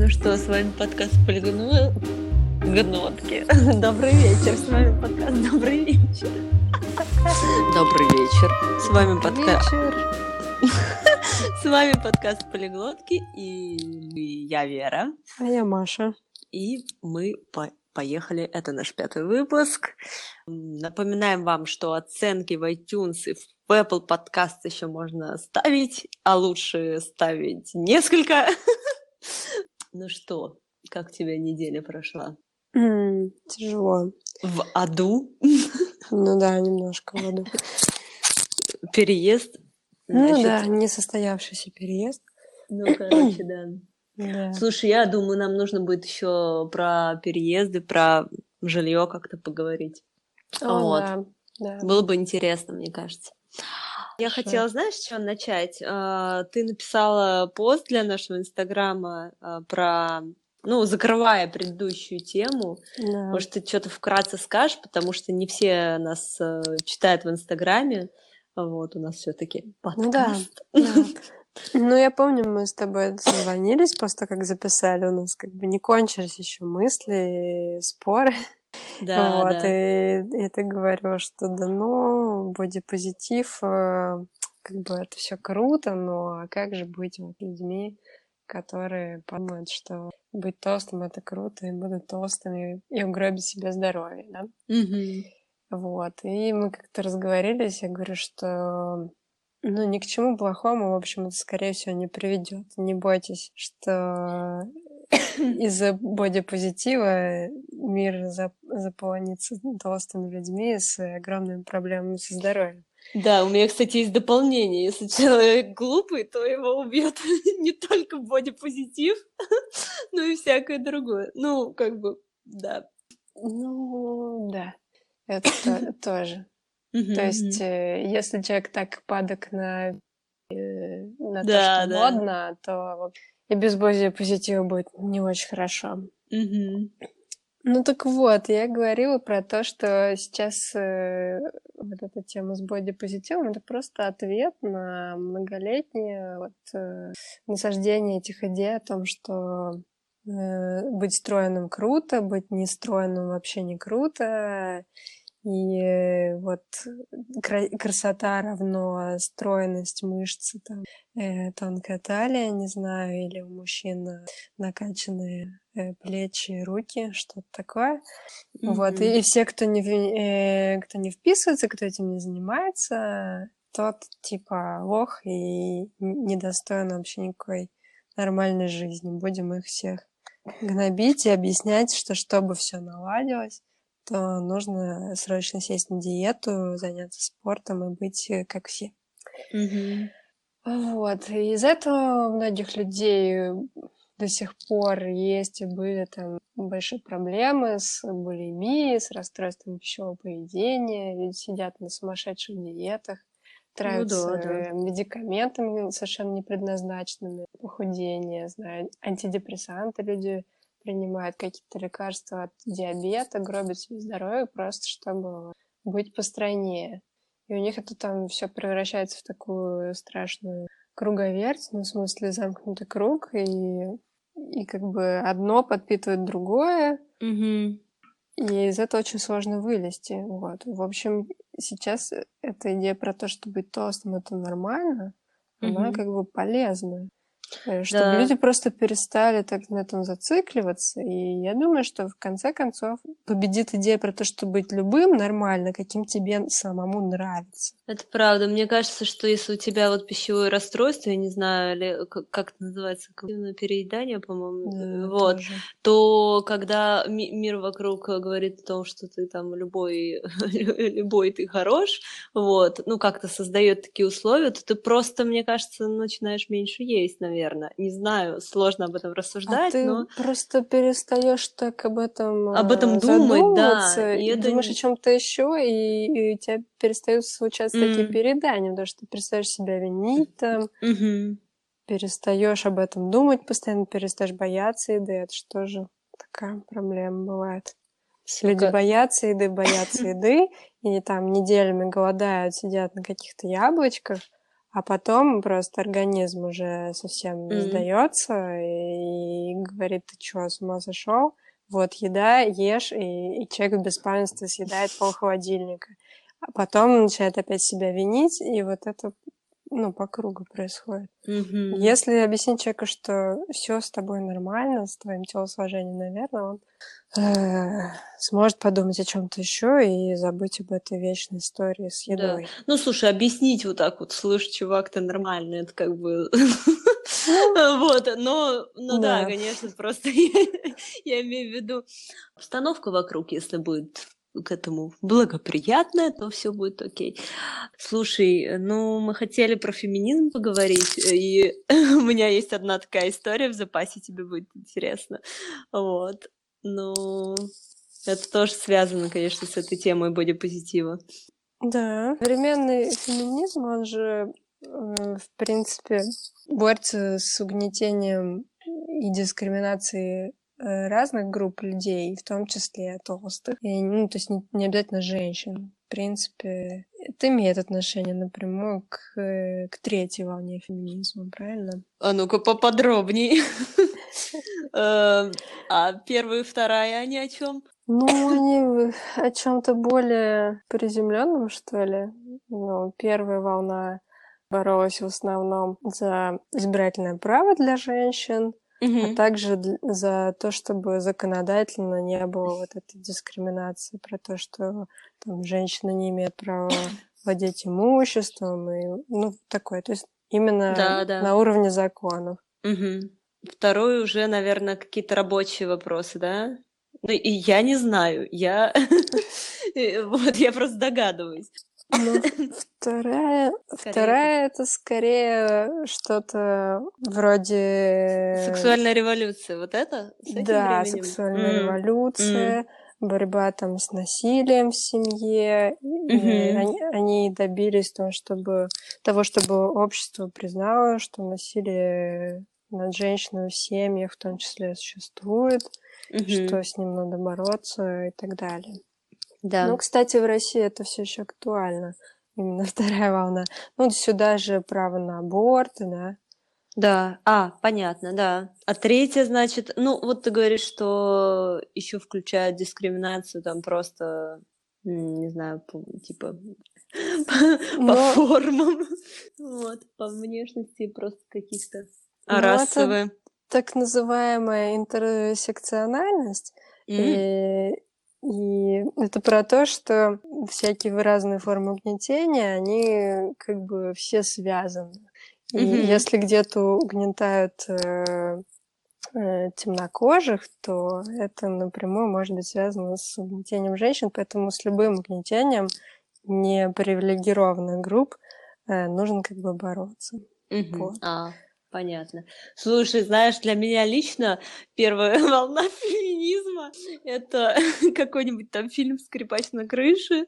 Ну что, с вами подкаст Полигонотки. Добрый вечер, с вами подкаст Добрый вечер. Добрый вечер. С вами подкаст... С вами подкаст Полиглотки, и я Вера. А я Маша. И мы по поехали. Это наш пятый выпуск. Напоминаем вам, что оценки в iTunes и в Apple Podcast еще можно ставить, а лучше ставить несколько. Ну что, как тебя неделя прошла? Mm, тяжело. В аду? Ну да, немножко в аду. Переезд? Ну да, несостоявшийся переезд. Ну, короче, да. Да. Слушай, я думаю, нам нужно будет еще про переезды, про жилье как-то поговорить. О, вот. Да, да. Было бы интересно, мне кажется. Я Хорошо. хотела, знаешь, с чего начать? А, ты написала пост для нашего инстаграма а, про, ну, закрывая предыдущую тему. Да. Может, ты что-то вкратце скажешь, потому что не все нас э, читают в инстаграме. Вот, у нас все-таки подкаст. Ну да, да. Ну, я помню, мы с тобой созвонились просто как записали. У нас как бы не кончились еще мысли, споры. Да, вот, да. И, и ты говорила, что да ну, бодипозитив, э, как бы это все круто, но а как же быть вот людьми, которые подумают, что быть толстым это круто, и будут толстыми и угробить себе здоровье, да? Угу. Вот. И мы как-то разговорились, я говорю, что ну, ни к чему плохому, в общем, это, скорее всего, не приведет. Не бойтесь, что из-за бодипозитива мир заполнится толстыми людьми с огромными проблемами со здоровьем. Да, у меня, кстати, есть дополнение. Если человек глупый, то его убьет не только бодипозитив, но и всякое другое. Ну, как бы, да. Ну, да, это тоже. То есть, э, если человек так падок на, э, на то, что модно, то и без позитива будет не очень хорошо. Mm-hmm. Ну так вот, я говорила про то, что сейчас э, вот эта тема с бодипозитивом это просто ответ на многолетнее вот, э, насаждение этих идей о том, что э, быть стройным круто, быть не стройным вообще не круто, и вот красота равно стройность мышцы, там, э, тонкая талия, не знаю, или у мужчин накачанные э, плечи, руки, что-то такое. Mm-hmm. Вот, и, и все, кто не, э, кто не вписывается, кто этим не занимается, тот типа лох и недостоин вообще никакой нормальной жизни. Будем их всех гнобить и объяснять, что чтобы все наладилось, то нужно срочно сесть на диету, заняться спортом и быть э, как все. Угу. Вот. И из этого у многих людей до сих пор есть и были там большие проблемы с булимией, с расстройством пищевого поведения. Люди сидят на сумасшедших диетах, тратятся ну, да, да. медикаментами совершенно не предназначенными, похудение, знаю, антидепрессанты люди принимают какие-то лекарства от диабета, гробят себе здоровье просто, чтобы быть постройнее. И у них это там все превращается в такую страшную круговерть, ну, в смысле замкнутый круг, и, и как бы одно подпитывает другое. Угу. И из этого очень сложно вылезти. Вот. В общем, сейчас эта идея про то, что быть толстым это нормально, угу. она как бы полезна. Э, чтобы да. люди просто перестали так на этом зацикливаться. И я думаю, что в конце концов победит идея про то, что быть любым нормально, каким тебе самому нравится. Это правда. Мне кажется, что если у тебя вот пищевое расстройство, я не знаю, или как это называется, переедание, по-моему, да, вот, тоже. то когда мир вокруг говорит о том, что ты там любой, любой ты хорош, вот, ну как-то создает такие условия, то ты просто, мне кажется, начинаешь меньше есть, наверное наверное. Не знаю, сложно об этом рассуждать, а ты но... просто перестаешь так об этом Об этом думать, да. И, и это... думаешь о чем-то еще, и, и у тебя перестают случаться mm. такие передания, потому что ты перестаешь себя винить там, mm-hmm. перестаешь об этом думать постоянно, перестаешь бояться еды. Это что же такая проблема бывает. Люди боятся еды, боятся еды, и там неделями голодают, сидят на каких-то яблочках, а потом просто организм уже совсем mm-hmm. сдается и, и говорит, ты что, с ума сошел? Вот еда, ешь, и, и человек в беспамятстве съедает пол холодильника. А потом начинает опять себя винить, и вот это ну, по кругу происходит. Mm-hmm. Если объяснить человеку, что все с тобой нормально, с твоим телосложением, наверное, он э, сможет подумать о чем-то еще и забыть об этой вечной истории с едой. Да. Ну, слушай, объяснить вот так вот, слушай, чувак, ты нормальный, это как бы... Вот, но, ну да, конечно, просто я имею в виду обстановка вокруг, если будет к этому благоприятное, то все будет окей. Слушай, ну мы хотели про феминизм поговорить, и у меня есть одна такая история в запасе, тебе будет интересно. Вот. Ну, это тоже связано, конечно, с этой темой бодипозитива. Да, современный феминизм, он же, э, в принципе, борется с угнетением и дискриминацией Э, разных групп людей, в том числе толстых, и, ну, то есть не, не обязательно женщин. В принципе, это имеет отношение напрямую к, к третьей волне феминизма, правильно? А ну-ка поподробнее. Э, а первая и вторая, они о чем? Ну, они о чем-то более приземленном, что ли. Ну, первая волна боролась в основном за избирательное право для женщин, а также за то, чтобы законодательно не было вот этой дискриминации про то, что там женщина не имеет права владеть имуществом и ну такое, то есть именно да, да. на уровне законов. Угу. Второй уже, наверное, какие-то рабочие вопросы, да? Ну и я не знаю, я вот я просто догадываюсь. Ну, вторая, вторая это скорее что-то вроде... Сексуальная революция, вот это? да, временем? сексуальная mm. революция, mm. борьба там с насилием в семье. Mm-hmm. Они, они добились того чтобы, того, чтобы общество признало, что насилие над женщиной в семьях в том числе существует, mm-hmm. что с ним надо бороться и так далее. Да. Ну, кстати, в России это все еще актуально. Именно вторая волна. Ну, сюда же право на аборт, да. Да, а, понятно, да. А третья, значит, ну, вот ты говоришь, что еще включают дискриминацию там просто, не знаю, по, типа по, Но... по формам, вот, по внешности просто каких-то, а расовые. Так называемая интерсекциональность. Mm-hmm. И и это про то, что всякие разные формы угнетения, они как бы все связаны. И mm-hmm. если где-то угнетают э, э, темнокожих, то это напрямую может быть связано с угнетением женщин, поэтому с любым угнетением непривилегированных групп э, нужно как бы бороться. Mm-hmm. Вот. А. Понятно. Слушай, знаешь, для меня лично первая волна феминизма — это какой-нибудь там фильм «Скрипач на крыше»,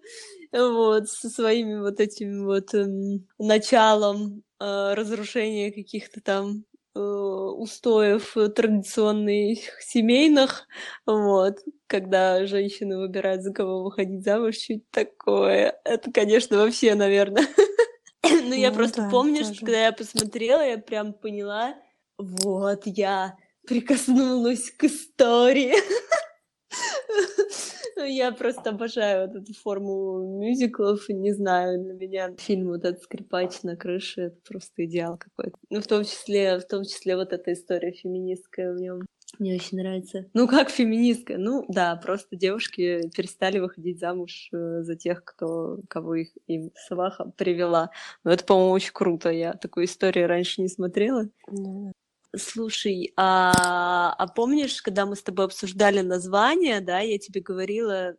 вот, со своими вот этим вот эм, началом э, разрушения каких-то там э, устоев традиционных семейных, вот, когда женщины выбирают, за кого выходить замуж, чуть такое. Это, конечно, вообще, наверное, Ну, я просто помню, что когда я посмотрела, я прям поняла, вот, я прикоснулась к истории. Я просто обожаю вот эту форму мюзиклов, не знаю, для меня фильм вот этот «Скрипач на крыше» — это просто идеал какой-то. Ну, в том числе, в том числе вот эта история феминистская в нем. Мне очень нравится. Ну, как феминистка? Ну, да, просто девушки перестали выходить замуж э, за тех, кто, кого их им сваха привела. Ну, это, по-моему, очень круто. Я такую историю раньше не смотрела. Да. Слушай, а, а помнишь, когда мы с тобой обсуждали название, да, я тебе говорила,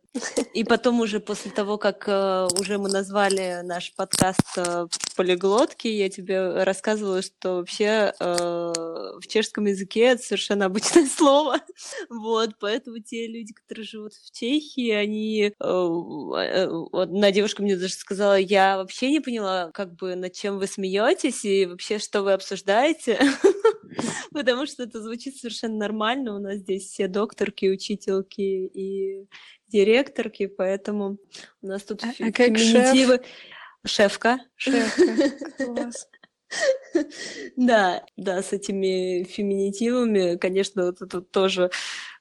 и потом уже после того, как uh, уже мы назвали наш подкаст uh, полиглотки, я тебе рассказывала, что вообще uh, в чешском языке это совершенно обычное слово, вот, поэтому те люди, которые живут в Чехии, они, одна девушка мне даже сказала, я вообще не поняла, как бы над чем вы смеетесь и вообще что вы обсуждаете. потому что это звучит совершенно нормально. У нас здесь все докторки, учительки и директорки, поэтому у нас тут а, феминитивы. Шефка. Шефка. Да, да, с этими феминитивами, конечно, вот это тоже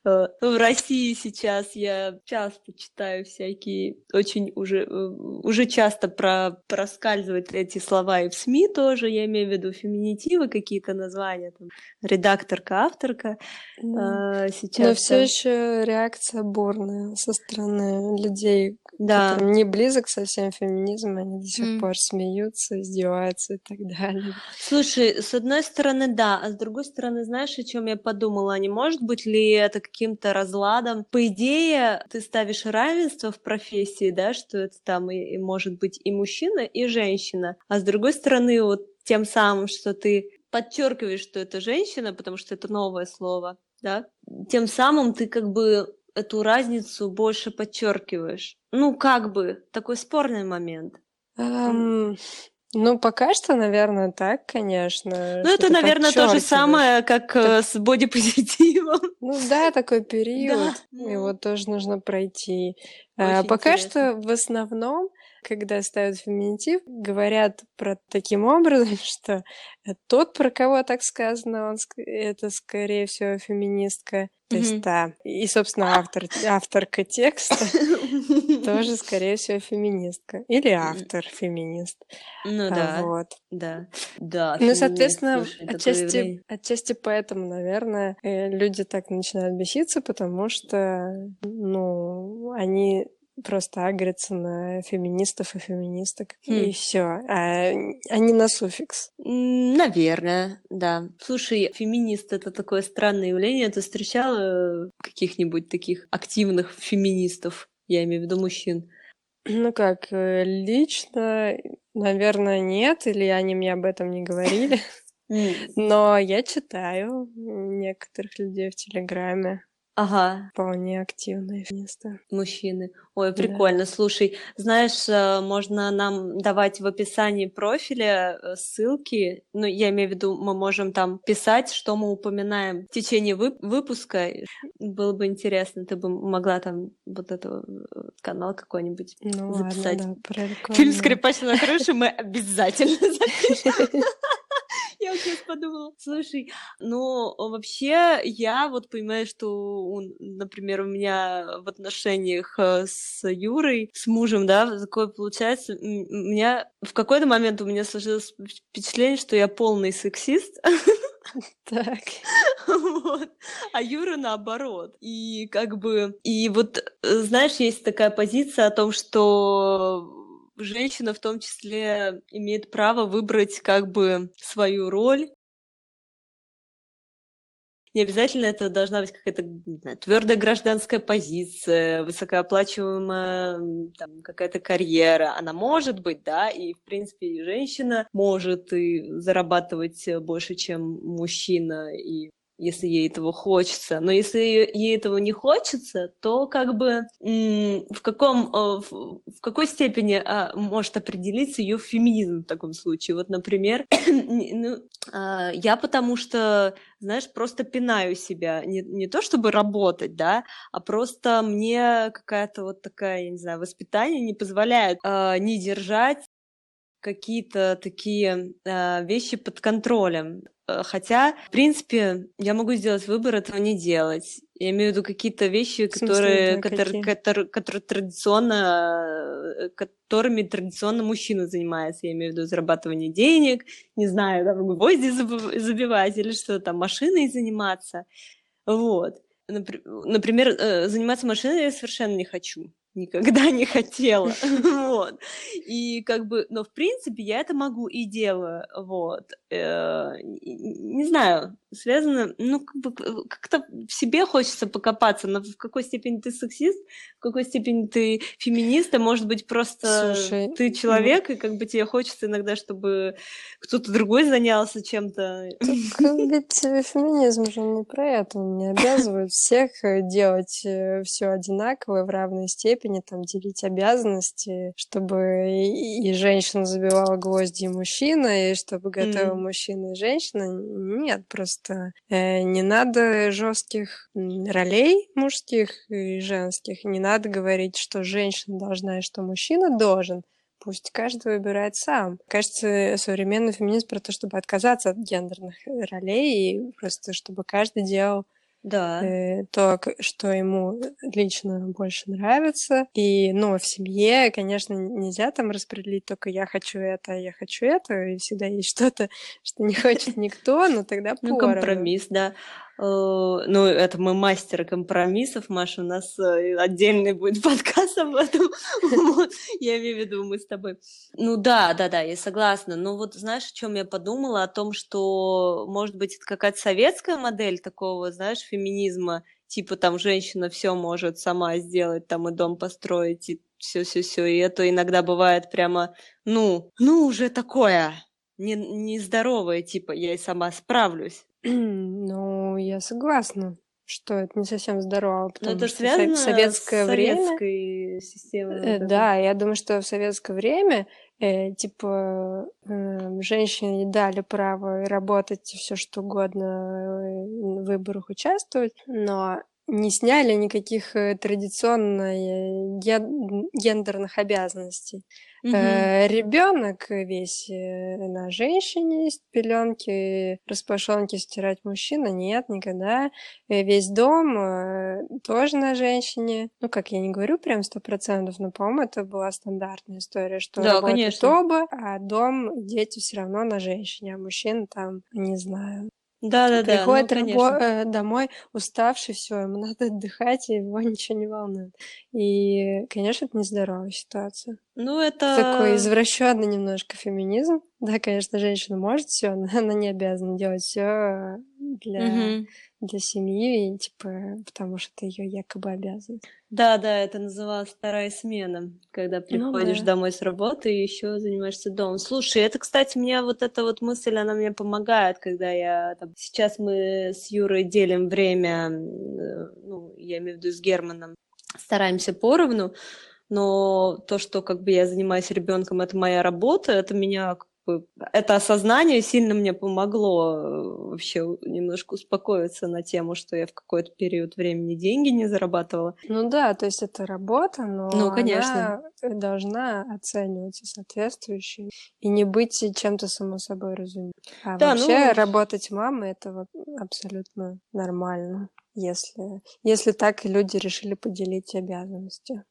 в России сейчас я часто читаю всякие, очень уже, э, уже часто про, проскальзывают эти слова и в СМИ тоже, я имею в виду феминитивы, какие-то названия, там, редакторка, авторка. Да. сейчас. Но все еще реакция бурная со стороны людей, да. которым не близок совсем феминизм, они до сих mm. пор смеются, издеваются и так далее. Слушай, с одной стороны, да, а с другой стороны, знаешь, о чем я подумала? Не может быть ли это каким-то разладом. По идее, ты ставишь равенство в профессии, да, что это там и, и может быть и мужчина, и женщина. А с другой стороны, вот тем самым, что ты подчеркиваешь, что это женщина, потому что это новое слово, да, тем самым ты как бы эту разницу больше подчеркиваешь. Ну, как бы, такой спорный момент. Um, ну, пока что, наверное, так, конечно. Ну, это, наверное, то же самое, как так... Э, с бодипозитивом. Ну да, такой период. Да. Его тоже нужно пройти. А, Очень пока интересно. что в основном когда ставят феминитив, говорят про таким образом, что тот, про кого так сказано, он это, скорее всего, феминистка. То есть, да. И, собственно, автор, авторка текста тоже, скорее всего, феминистка. Или автор феминист. Ну да. Вот. Да. Да. Ну, соответственно, отчасти, отчасти поэтому, наверное, э, люди так начинают беситься, потому что, ну, они просто агрятся на феминистов и феминисток. Mm. И все. А, а не на суффикс. Наверное, да. Слушай, феминист это такое странное явление. Ты встречала каких-нибудь таких активных феминистов? Я имею в виду мужчин. Ну как, э, лично, наверное, нет, или они мне об этом не говорили. Но я читаю некоторых людей в Телеграме. Ага. Вполне активные места. Мужчины. Ой, прикольно. Да. Слушай, знаешь, э, можно нам давать в описании профиля э, ссылки. Ну, я имею в виду, мы можем там писать, что мы упоминаем в течение вып- выпуска. Было бы интересно, ты бы могла там вот этот э, канал какой-нибудь ну, записать. Ладно, да, Фильм «Скрипач на крыше» мы обязательно запишем. Я сейчас подумала, слушай, ну, вообще, я вот понимаю, что, например, у меня в отношениях э, с Юрой, с мужем, да, такое получается, у меня в какой-то момент у меня сложилось впечатление, что я полный сексист. Так. Вот. А Юра наоборот. И как бы... И вот, э, знаешь, есть такая позиция о том, что женщина в том числе имеет право выбрать как бы свою роль. Не обязательно это должна быть какая-то твердая гражданская позиция, высокооплачиваемая там, какая-то карьера. Она может быть, да, и в принципе женщина может и зарабатывать больше, чем мужчина, и если ей этого хочется. Но если ей этого не хочется, то как бы в, каком, э, в какой степени а, может определиться ее феминизм в таком случае? Вот, например, ну, а, я потому что, знаешь, просто пинаю себя. Не, не то чтобы работать, да, а просто мне какая-то вот такая, я не знаю, воспитание не позволяет а, не держать какие-то такие э, вещи под контролем. Э, хотя, в принципе, я могу сделать выбор этого не делать. Я имею в виду какие-то вещи, которые, которые, которые, которые традиционно, э, которыми традиционно мужчина занимается. Я имею в виду зарабатывание денег, не знаю, там, гвозди забивать или что там, машиной заниматься. Вот. Например, э, заниматься машиной я совершенно не хочу никогда не хотела, вот, и как бы, но в принципе я это могу и делаю, вот, э, не знаю, связано, ну, как бы, как-то в себе хочется покопаться, но в какой степени ты сексист, в какой степени ты феминист, а может быть просто Слушай, ты человек, и как бы тебе хочется иногда, чтобы кто-то другой занялся чем-то. Так ведь феминизм же не про это, он не обязывает всех э, делать э, все одинаково в равной степени, там, делить обязанности, чтобы и женщина забивала гвозди, и мужчина, и чтобы готовил mm. мужчина и женщина. Нет, просто просто э, не надо жестких ролей мужских и женских, не надо говорить, что женщина должна и что мужчина должен, пусть каждый выбирает сам. Кажется, современный феминизм про то, чтобы отказаться от гендерных ролей и просто чтобы каждый делал да. э, то, что ему лично больше нравится. И, ну, в семье, конечно, нельзя там распределить только я хочу это, а я хочу это, и всегда есть что-то, что не хочет никто, но тогда Ну, компромисс, да. Э, ну, это мы мастеры компромиссов, Маша, у нас э, отдельный будет подкаст об этом. Я имею в виду, мы с тобой. Ну да, да, да, я согласна. Но вот знаешь, о чем я подумала? О том, что, может быть, это какая-то советская модель такого, знаешь, феминизма, типа там женщина все может сама сделать, там и дом построить, и все-все-все. И это иногда бывает прямо, ну, ну уже такое, не, нездоровое, типа я и сама справлюсь. Ну, я согласна, что это не совсем здорово, Но потому это что в советское с время... советской системой. Э. Да, я думаю, что в советское время э, типа э, женщине дали право работать все что угодно, э, в выборах участвовать, но не сняли никаких э, традиционно э, ген- гендерных обязанностей. Мгм. Ребенок весь э, на женщине есть, пеленки, распашонки стирать мужчина, нет, никогда. Э, Весь дом э, тоже на женщине. Ну, как я не говорю прям сто процентов, но, по-моему, это была стандартная история, что Да, конечно. оба, а дом дети все равно на женщине, а мужчина там, не знаю, Да-да-да, ну, приходит рабо- конечно. э, домой уставший, все, ему надо отдыхать, и его ничего не волнует. И, конечно, это нездоровая ситуация. Ну, Такой это... извращенный немножко феминизм. Да, конечно, женщина может все, но она не обязана делать все для, Мгм. Для семьи, и, типа, потому что это ее якобы обязанность. Да, да, это называлось вторая смена, когда приходишь да. домой с работы и еще занимаешься домом. Слушай, это, кстати, мне вот эта вот мысль, она мне помогает, когда я там... Сейчас мы с Юрой делим время, э, ну, я имею в виду с Германом, стараемся поровну, но то, что как бы я занимаюсь ребенком, это моя работа, это меня это осознание сильно мне помогло э, вообще немножко успокоиться на тему, что я в какой-то период времени деньги не зарабатывала. Ну да, то есть это работа, но Ну, конечно. она должна оцениваться соответствующе и не быть чем-то само собой разумным. А Да, вообще ну- работать мамой это вот абсолютно нормально, если, если так люди решили поделить обязанности,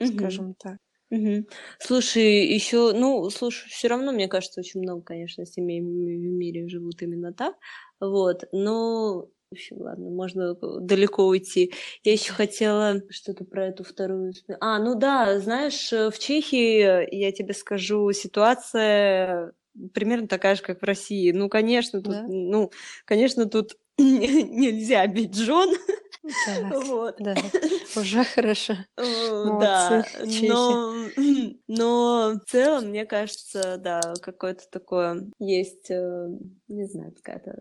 Мгм. скажем так. Мгм. Слушай, еще, ну, слушай, все равно, мне кажется, очень много, конечно, семей в мире живут именно так, вот, но, в общем, ладно, можно далеко уйти. Я еще хотела что-то про эту вторую... А, ну да, знаешь, э, в Чехии, я тебе скажу, ситуация примерно такая же, как в России. Ну, конечно, тут, Да? ну, конечно, тут нельзя бить жен, Так, вот. да, уже хорошо. Да, но, но в целом, мне кажется, да, какое-то такое есть, э, не знаю, какая-то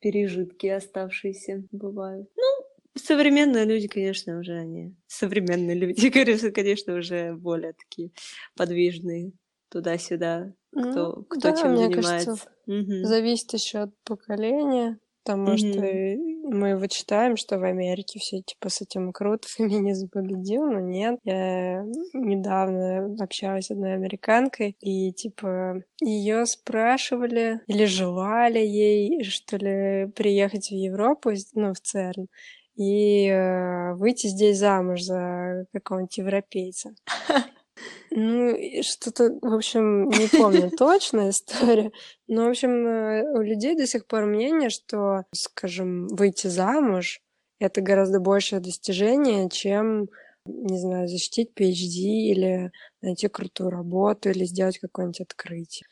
пережитки оставшиеся бывают. Ну, современные люди, конечно, уже они современные люди, конечно, уже более такие подвижные туда-сюда, кто, Ну, кто да, чем мне занимается. кажется, Мгм. зависит еще от поколения. Потому Мгм. что мы вот читаем, что в Америке все типа с этим круто, феминизм победил, но нет. Я недавно общалась с одной американкой, и типа ее спрашивали или желали ей, что ли, приехать в Европу, ну, в ЦЕРН, и э, выйти здесь замуж за какого-нибудь европейца. Ну, что-то, в общем, не помню точно историю, но, в общем, э, у людей до сих пор мнение, что, скажем, выйти замуж — это гораздо большее достижение, чем, не знаю, защитить PhD или найти крутую работу или сделать какое-нибудь открытие.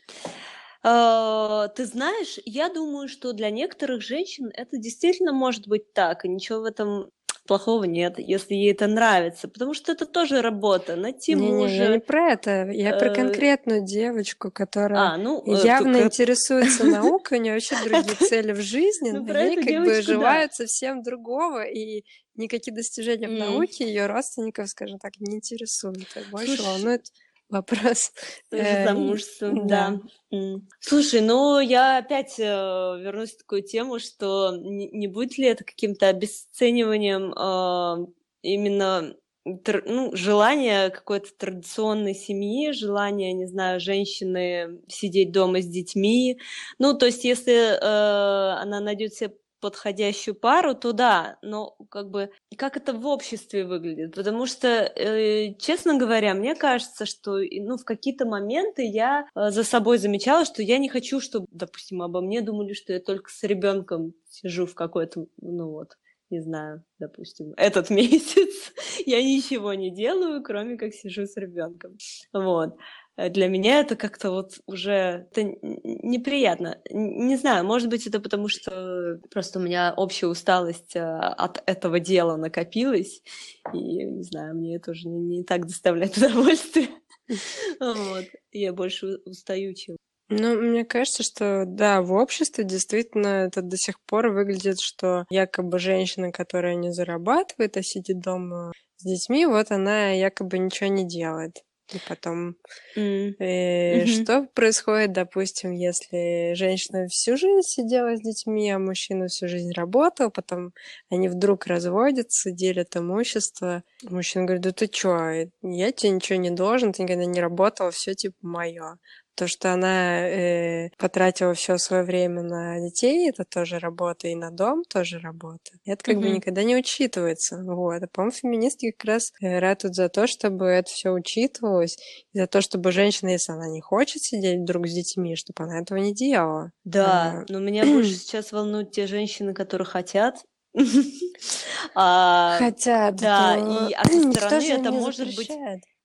А, Ты знаешь, я думаю, что для некоторых женщин это действительно может быть так, и ничего в этом плохого нет, если ей это нравится, потому что это тоже работа, найти Не-не, я не мужа. про это, я про Э, конкретную девочку, которая А, ну, э, явно только- интересуется наукой, у нее вообще другие цели в жизни, Ну, но про ей как бы желают совсем другого, и никакие достижения в науке ее родственников, скажем так, не интересуют. Больше волнует вопрос. э, Замужество, да. да. М. Слушай, ну я опять э, вернусь в такую тему, что не, будет ли это каким-то обесцениванием э, именно ну, желание какой-то традиционной семьи, желание, не знаю, женщины сидеть дома с детьми. Ну, то есть, если э, она найдет себе подходящую пару, то да, но как бы как это в обществе выглядит, потому что, э, честно говоря, мне кажется, что ну в какие-то моменты я э, за собой замечала, что я не хочу, чтобы, допустим, обо мне думали, что я только с ребенком сижу в какой-то, ну вот, не знаю, допустим, этот месяц. Я ничего не делаю, кроме как сижу с ребенком, вот. Э, для меня это как-то вот уже это неприятно. Не знаю, может быть, это потому, что просто у меня общая усталость э, от этого дела накопилась, и, не знаю, мне это уже не, не так доставляет удовольствие. Вот. Я больше устаю, чем ну, мне кажется, что да, в обществе действительно это до сих пор выглядит, что якобы женщина, которая не зарабатывает, а сидит дома с детьми, вот она якобы ничего не делает. И потом, mm. э, mm-hmm. что происходит, допустим, если женщина всю жизнь сидела с детьми, а мужчина всю жизнь работал, потом они вдруг разводятся, делят имущество. Мужчина говорит, да ты чё, я тебе ничего не должен, ты никогда не работал, все типа мое. То, что она э, потратила все свое время на детей, это тоже работа, и на дом тоже работа. Это как mm-hmm. бы никогда не учитывается. Вот. А, по-моему, феминистки как раз э, ратуют за то, чтобы это все учитывалось, и за то, чтобы женщина, если она не хочет сидеть вдруг с детьми, чтобы она этого не делала. Да, а... но меня больше сейчас волнуют те женщины, которые хотят, а, Хотят. Да, и а со стороны это может быть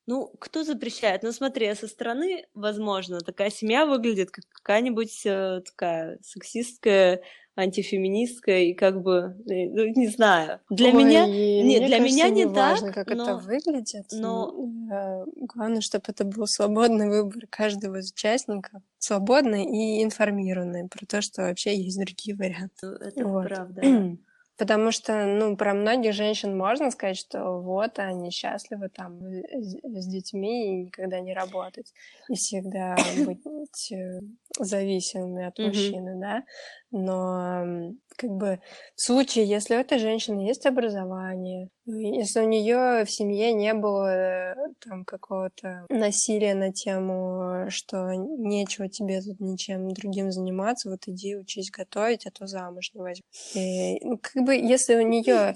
ну, кто запрещает? Ну, смотри, а со стороны, возможно, такая семья выглядит как какая-нибудь э, такая сексистская, антифеминистская, и как бы, э, ну, не знаю. Для Ой, меня, нет, для кажется, меня не, не важно, так, как но, это выглядит. Но э, главное, чтобы это был свободный выбор каждого из участников, свободный и информированный про то, что вообще есть другие варианты. Ну, это вот. правда. Потому что, ну, про многих женщин можно сказать, что вот они счастливы там с детьми и никогда не работать, и всегда быть э, зависимыми от мужчины, да. Но как бы в случае, если у этой женщины есть образование, если у нее в семье не было э, там какого-то насилия на тему, что нечего тебе тут ничем другим заниматься, вот иди учись готовить, а то замуж не возьму. И, ну, как бы если у нее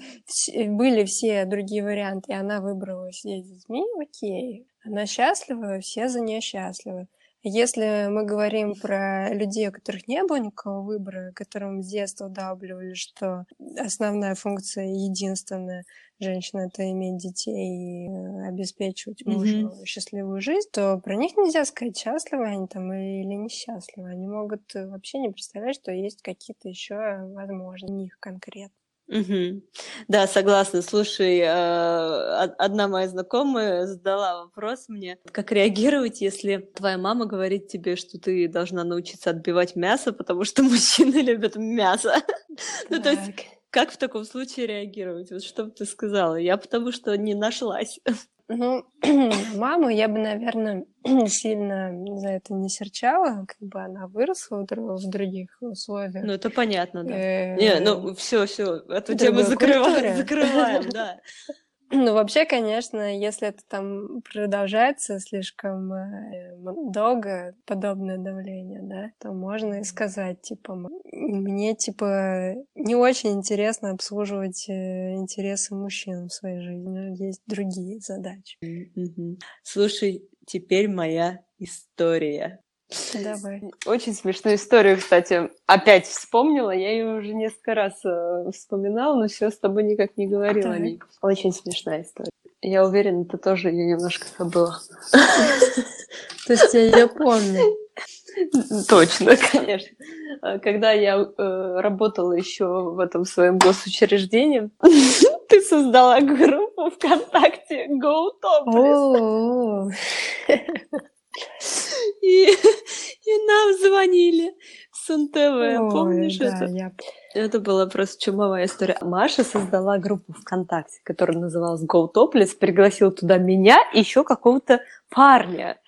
были все другие варианты, и она выбрала сидеть с детьми, окей. Она счастлива, все за нее счастливы. Если мы говорим про людей, у которых не было никакого выбора, которым с детства вдавливали, что основная функция единственная женщины это иметь детей и э, обеспечивать мужу mm-hmm. счастливую жизнь, то про них нельзя сказать, счастливы они там или несчастливы. Они могут э, вообще не представлять, что есть какие-то еще возможности у них конкретно. Угу. Да, согласна. Слушай, э, одна моя знакомая задала вопрос мне, как реагировать, если твоя мама говорит тебе, что ты должна научиться отбивать мясо, потому что мужчины любят мясо. Ну, то есть, как в таком случае реагировать? Вот что бы ты сказала? Я потому что не нашлась. Ну, маму я бы, наверное, сильно за это не серчала, как бы она выросла в других условиях. Ну, это понятно, да. Не, ну, все, все, эту тему закрываем, закрываем, да. Ну, вообще, конечно, если это там продолжается слишком э, долго, подобное давление, да, то можно и сказать, типа, мне, типа, не очень интересно обслуживать э, интересы мужчин в своей жизни, есть другие задачи. Слушай, теперь моя история. Давай. Очень смешную историю, кстати, опять вспомнила. Я ее уже несколько раз э, вспоминала, но все с тобой никак не говорила о ней. Очень смешная история. Я уверена, ты тоже ее немножко забыла. То есть я ее помню. Точно, конечно. Когда я э, работала еще в этом своем госучреждении, ты создала группу ВКонтакте Go Topless. И, и нам звонили с НТВ, помнишь да, это? Я... Это была просто чумовая история. Маша создала группу ВКонтакте, которая называлась Go Topless, пригласила туда меня и еще какого-то парня.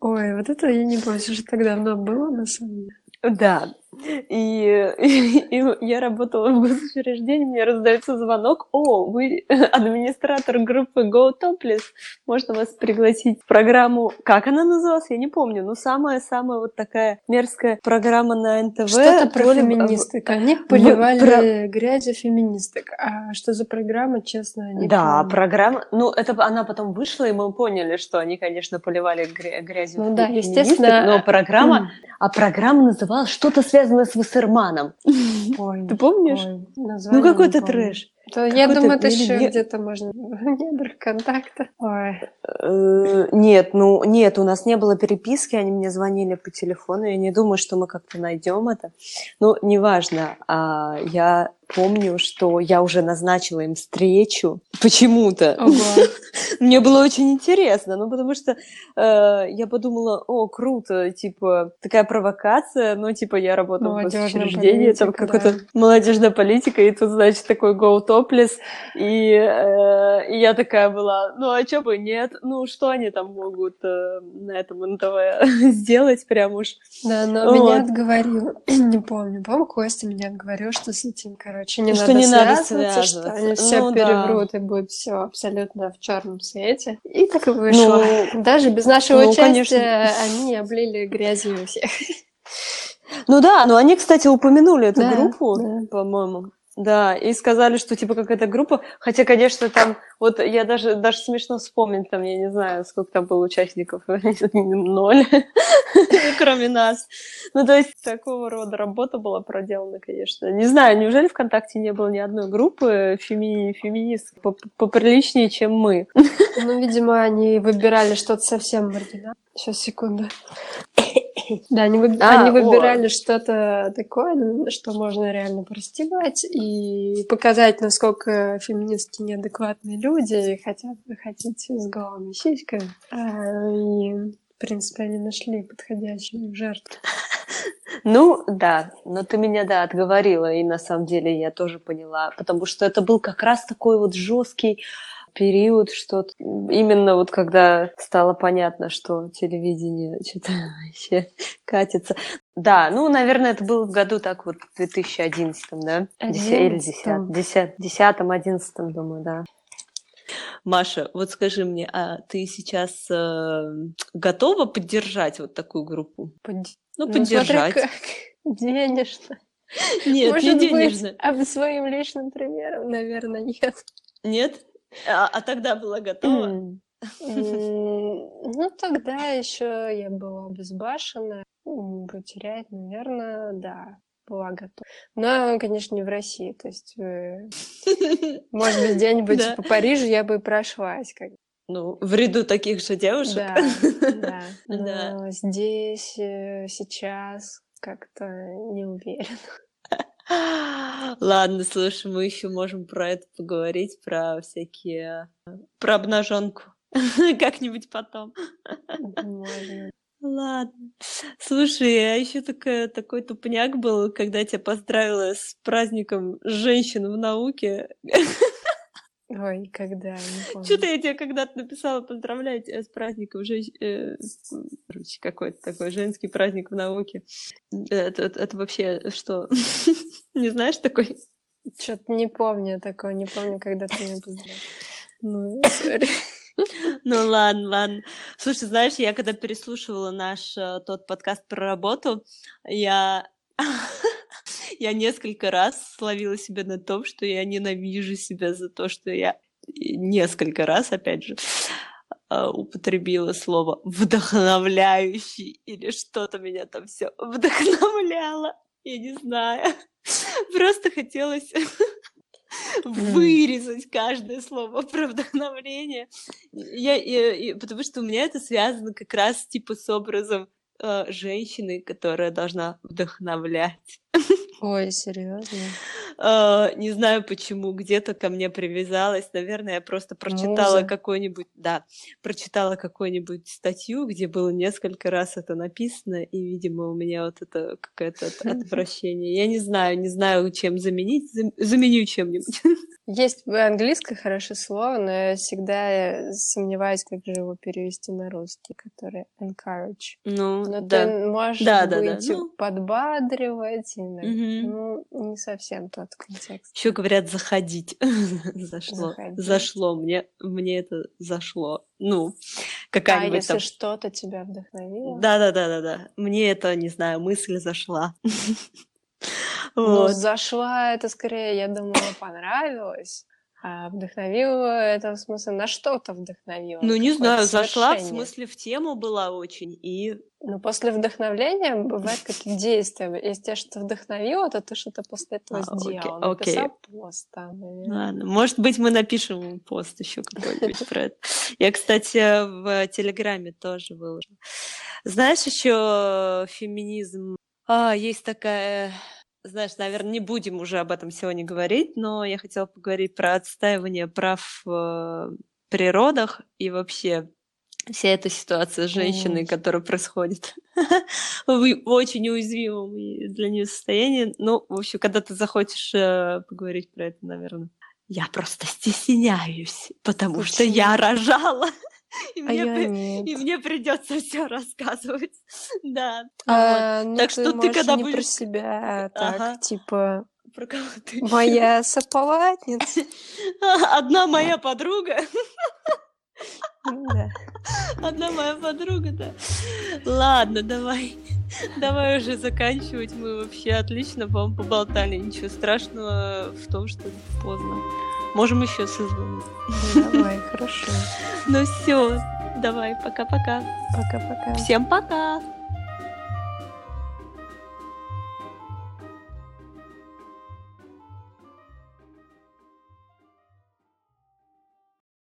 Ой, вот это я не помню, что так давно было, на самом деле. Да, И, и, и я работала в госучреждении, мне раздается звонок, о, вы администратор группы Go Topless, можно вас пригласить в программу, как она называлась, я не помню, но самая-самая вот такая мерзкая программа на НТВ. Что-то про феминисток, они поливали про... грязью феминисток, а что за программа, честно, не Да, помню. программа, ну это она потом вышла, и мы поняли, что они, конечно, поливали грязью ну, да, естественно. но программа, а программа называлась что-то связанное с Вассерманом. Ой, Ты помнишь? Ой, ну какой-то трэш. То, я думаю, это еще где-то можно в недрах контакта. Ой. Э, нет, ну нет, у нас не было переписки, они мне звонили по телефону, я не думаю, что мы как-то найдем это. Ну, неважно, а, я помню, что я уже назначила им встречу почему-то. Мне было очень интересно, ну потому что э, я подумала, о, круто, типа такая провокация, ну типа я работала в учреждении, там какая-то молодежная политика, и тут, значит, такой go topless, и, э, и я такая была, ну а чё бы нет, ну что они там могут э, на этом НТВ сделать прям уж. Да, но вот. меня отговорил, не помню, по-моему, Костя меня отговорил, что с этим, короче, не, что надо, не надо связываться, что они все ну, переврут да. и будет все абсолютно в черном свете. И так и вышло. Ну, Даже без нашего ну, участия конечно. они облили грязью всех. Ну да, но они, кстати, упомянули эту да, группу, да. по-моему. Да, и сказали, что типа какая-то группа, хотя, конечно, там, вот я даже, даже смешно вспомнить, там, я не знаю, сколько там было участников, ноль, кроме нас. Ну, то есть, такого рода работа была проделана, конечно. Не знаю, неужели ВКонтакте не было ни одной группы феми... феминист поприличнее, чем мы? Ну, видимо, они выбирали что-то совсем маргинальное. Сейчас, секунду. Да, они, вы... а, они выбирали что-то такое, что можно реально простебать и показать, насколько феминистки неадекватные люди хотят выходить с голыми сиськами. А, и, в принципе, они нашли подходящую жертву. Ну, да, но ты меня, да, отговорила, и на самом деле я тоже поняла, потому что это был как раз такой вот жесткий период, что именно вот когда стало понятно, что телевидение что-то вообще катится. Да, ну, наверное, это было в году так вот, в 2011, да? 11. Или 10, 10, 11, думаю, да. Маша, вот скажи мне, а ты сейчас э, готова поддержать вот такую группу? Под... Ну, ну поддержать. Смотри, как. Денежно. Нет, Может не денежно. Быть, а своим личным примером, наверное, нет. Нет? А, а тогда была готова? Ну, тогда еще я была безбашенная. Потерять, наверное, да, была готова. Но, конечно, не в России. То есть, э, может быть, где-нибудь по Парижу я бы прошлась. Как... Ну, в ряду таких же девушек. Да, да. Но здесь, э, сейчас как-то не уверена. Ладно, слушай, мы еще можем про это поговорить, про всякие... про обнаженку. Как-нибудь потом. Можно. Ладно. Слушай, а еще такая, такой тупняк был, когда я тебя поздравила с праздником женщин в науке. Ой, когда, Что-то я тебе когда-то написала поздравлять с праздником женщин... Э, короче, какой-то такой женский праздник в науке. Это, это, это вообще что? не знаешь такой? Что-то не помню такого, не помню, когда ты меня поздравила. Ну, сори. Ну ладно, ладно. Слушай, знаешь, я когда переслушивала наш э, тот подкаст про работу, я я несколько раз словила себя на том, что я ненавижу себя за то, что я несколько раз, опять же, а, употребила слово вдохновляющий или что-то меня там все вдохновляло. Я не знаю. Просто хотелось вырезать каждое слово про вдохновление. Я, я, я, потому что у меня это связано как раз типа с образом э, женщины, которая должна вдохновлять. Ой, серьезно? Э, не знаю почему, где-то ко мне привязалась. Наверное, я просто прочитала какой-нибудь, да, прочитала какую-нибудь статью, где было несколько раз это написано, и, видимо, у меня вот это какое-то отвращение. Я не знаю, не знаю, чем заменить. Заменю чем-нибудь. Есть в английском хорошее слово, но я всегда сомневаюсь, как же его перевести на русский, который encourage. Ну, но да. ты можешь да, да, быть да. Ну... подбадривать, и, угу. ну, не совсем тот контекст. Еще говорят заходить. зашло. Заходить. Зашло. Мне, мне это зашло. Ну, какая-нибудь А если там... что-то тебя вдохновило? Да, да, да, да, да. Мне это, не знаю, мысль зашла. Ну, зашла это скорее, я думала, понравилось. А вдохновила это в смысле на что-то вдохновила? Ну, не знаю, зашла в смысле в тему была очень и... Ну, после вдохновления бывает какие действия. Если тебя что-то вдохновило, то ты что-то после этого а, сделал. Окей, Написал пост там. Ладно, может быть, мы напишем пост еще какой-нибудь про это. Я, кстати, в Телеграме тоже выложу. Знаешь, еще феминизм... А, есть такая знаешь, наверное, не будем уже об этом сегодня говорить, но я хотела поговорить про отстаивание прав в природах и вообще вся эта ситуация с женщиной, которая происходит в очень уязвимом для нее состоянии. Ну, в общем, когда ты захочешь э, поговорить про это, наверное, я просто стесняюсь, потому Почему? что я рожала. И, а мне, я нет. и мне придется все рассказывать. да. А, вот. ну, так ты что ты когда не будешь... про себя, так, ага. типа... Про кого ты? Моя сополатница. Одна моя подруга. Одна моя подруга, да. Ладно, давай. Давай уже заканчивать. Мы вообще отлично, по-моему, поболтали. Ничего страшного в том, что поздно. Можем еще созвонить. Давай, хорошо. Ну все, давай, пока-пока. Пока-пока. Всем пока.